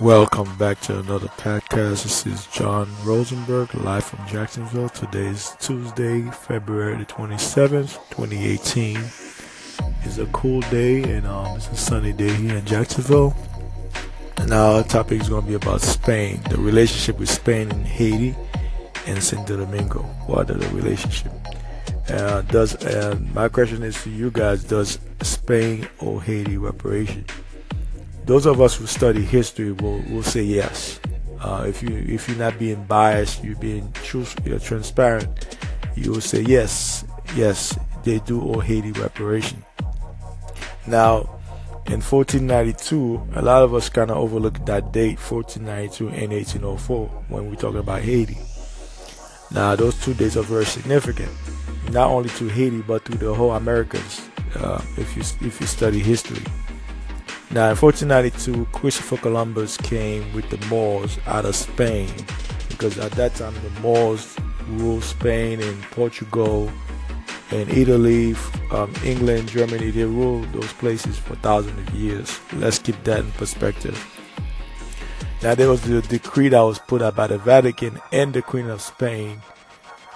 Welcome back to another podcast. This is John Rosenberg, live from Jacksonville. Today is Tuesday, February the 27th, 2018. It's a cool day and um, it's a sunny day here in Jacksonville. And our topic is going to be about Spain, the relationship with Spain and Haiti and Santo Domingo. What are the relationship? Uh, does and my question is to you guys: Does Spain owe Haiti reparation? Those of us who study history will, will say yes. Uh, if you if you're not being biased, you're being truth, you're transparent, you will say yes, yes, they do owe Haiti reparation. Now, in 1492, a lot of us kind of overlook that date, 1492 and 1804, when we're talking about Haiti. Now, those two dates are very significant, not only to Haiti but to the whole Americas. Uh, if you if you study history. Now, in 1492, Christopher Columbus came with the Moors out of Spain because at that time the Moors ruled Spain and Portugal and Italy, um, England, Germany. They ruled those places for thousands of years. Let's keep that in perspective. Now, there was the decree that was put out by the Vatican and the Queen of Spain.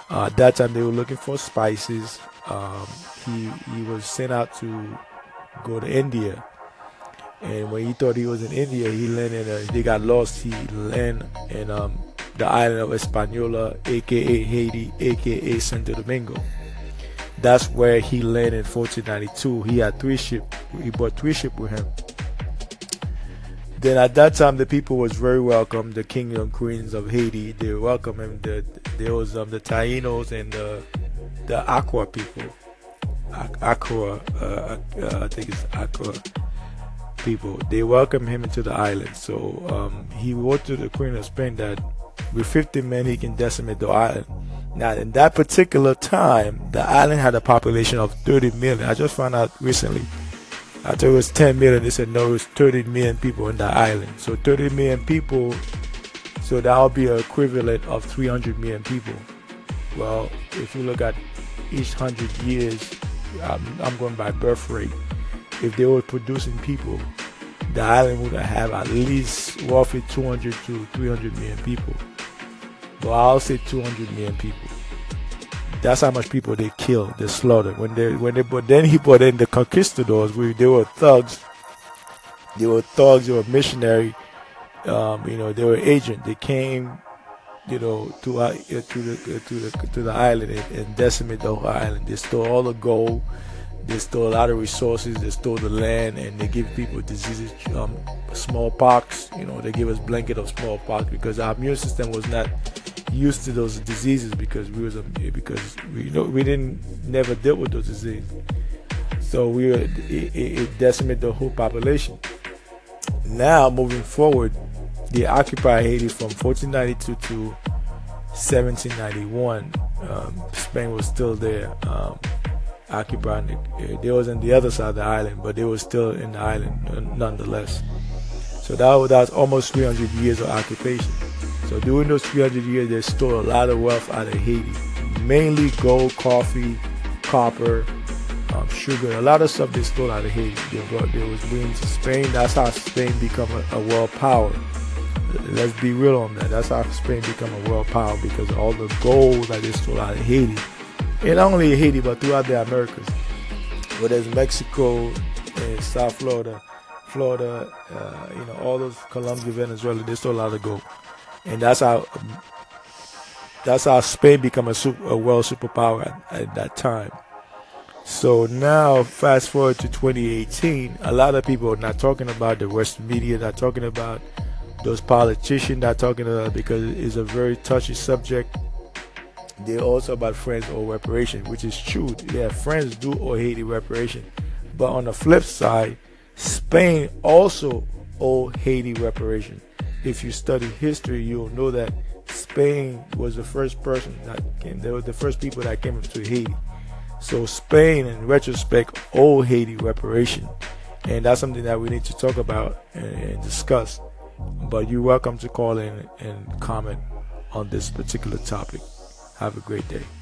Uh, at that time, they were looking for spices. Um, he he was sent out to go to India and when he thought he was in India, he landed. Uh, they got lost. He landed in um, the island of Hispaniola, aka Haiti, aka Santo Domingo. That's where he landed in 1492. He had three ships. He brought three ships with him. Then at that time, the people was very welcome. The king and queens of Haiti, they welcomed him. The, there was um, the Tainos and the the Aqua people. Aqua, uh, uh, I think it's Aqua people. They welcomed him into the island. So um, he wrote to the Queen of Spain that with 50 men he can decimate the island. Now, in that particular time, the island had a population of 30 million. I just found out recently. I thought it was 10 million. They said no, it was 30 million people in the island. So 30 million people. So that would be an equivalent of 300 million people. Well, if you look at each hundred years, I'm, I'm going by birth rate if they were producing people, the island would have at least roughly 200 to 300 million people. But I'll say 200 million people. That's how much people they killed, they slaughtered. When they, when they, but then he put in the conquistadors, we, they were thugs. They were thugs. They were missionary. Um, you know, they were agent. They came, you know, to uh, to the to the to the island and, and decimated the whole island. They stole all the gold they stole a lot of resources. They stole the land, and they give people diseases, um, smallpox. You know, they give us blanket of smallpox because our immune system was not used to those diseases because we was a, because we you know we didn't never dealt with those diseases. So we were, it, it decimated the whole population. Now moving forward, they occupied Haiti from 1492 to 1791. Um, Spain was still there. Um, occupying the, they was on the other side of the island, but they were still in the island nonetheless. So that was, that was almost 300 years of occupation. So during those 300 years, they stole a lot of wealth out of Haiti, mainly gold, coffee, copper, um, sugar, a lot of stuff they stole out of Haiti. They, brought, they was bringing to Spain. That's how Spain become a, a world power. Let's be real on that. That's how Spain become a world power because all the gold that they stole out of Haiti and not only Haiti but throughout the Americas. Whether it's Mexico South Florida, Florida, uh, you know, all those Colombia, Venezuela, there's still a lot of gold, and that's how that's how Spain become a, super, a world superpower at, at that time. So now, fast forward to 2018, a lot of people are not talking about the Western media, not talking about those politicians, not talking about because it's a very touchy subject they also about France or reparation, which is true. Yeah, France do owe Haiti reparation. But on the flip side, Spain also owe Haiti reparation. If you study history, you'll know that Spain was the first person that came. They were the first people that came to Haiti. So Spain, in retrospect, owe Haiti reparation, and that's something that we need to talk about and, and discuss. But you're welcome to call in and comment on this particular topic. Have a great day.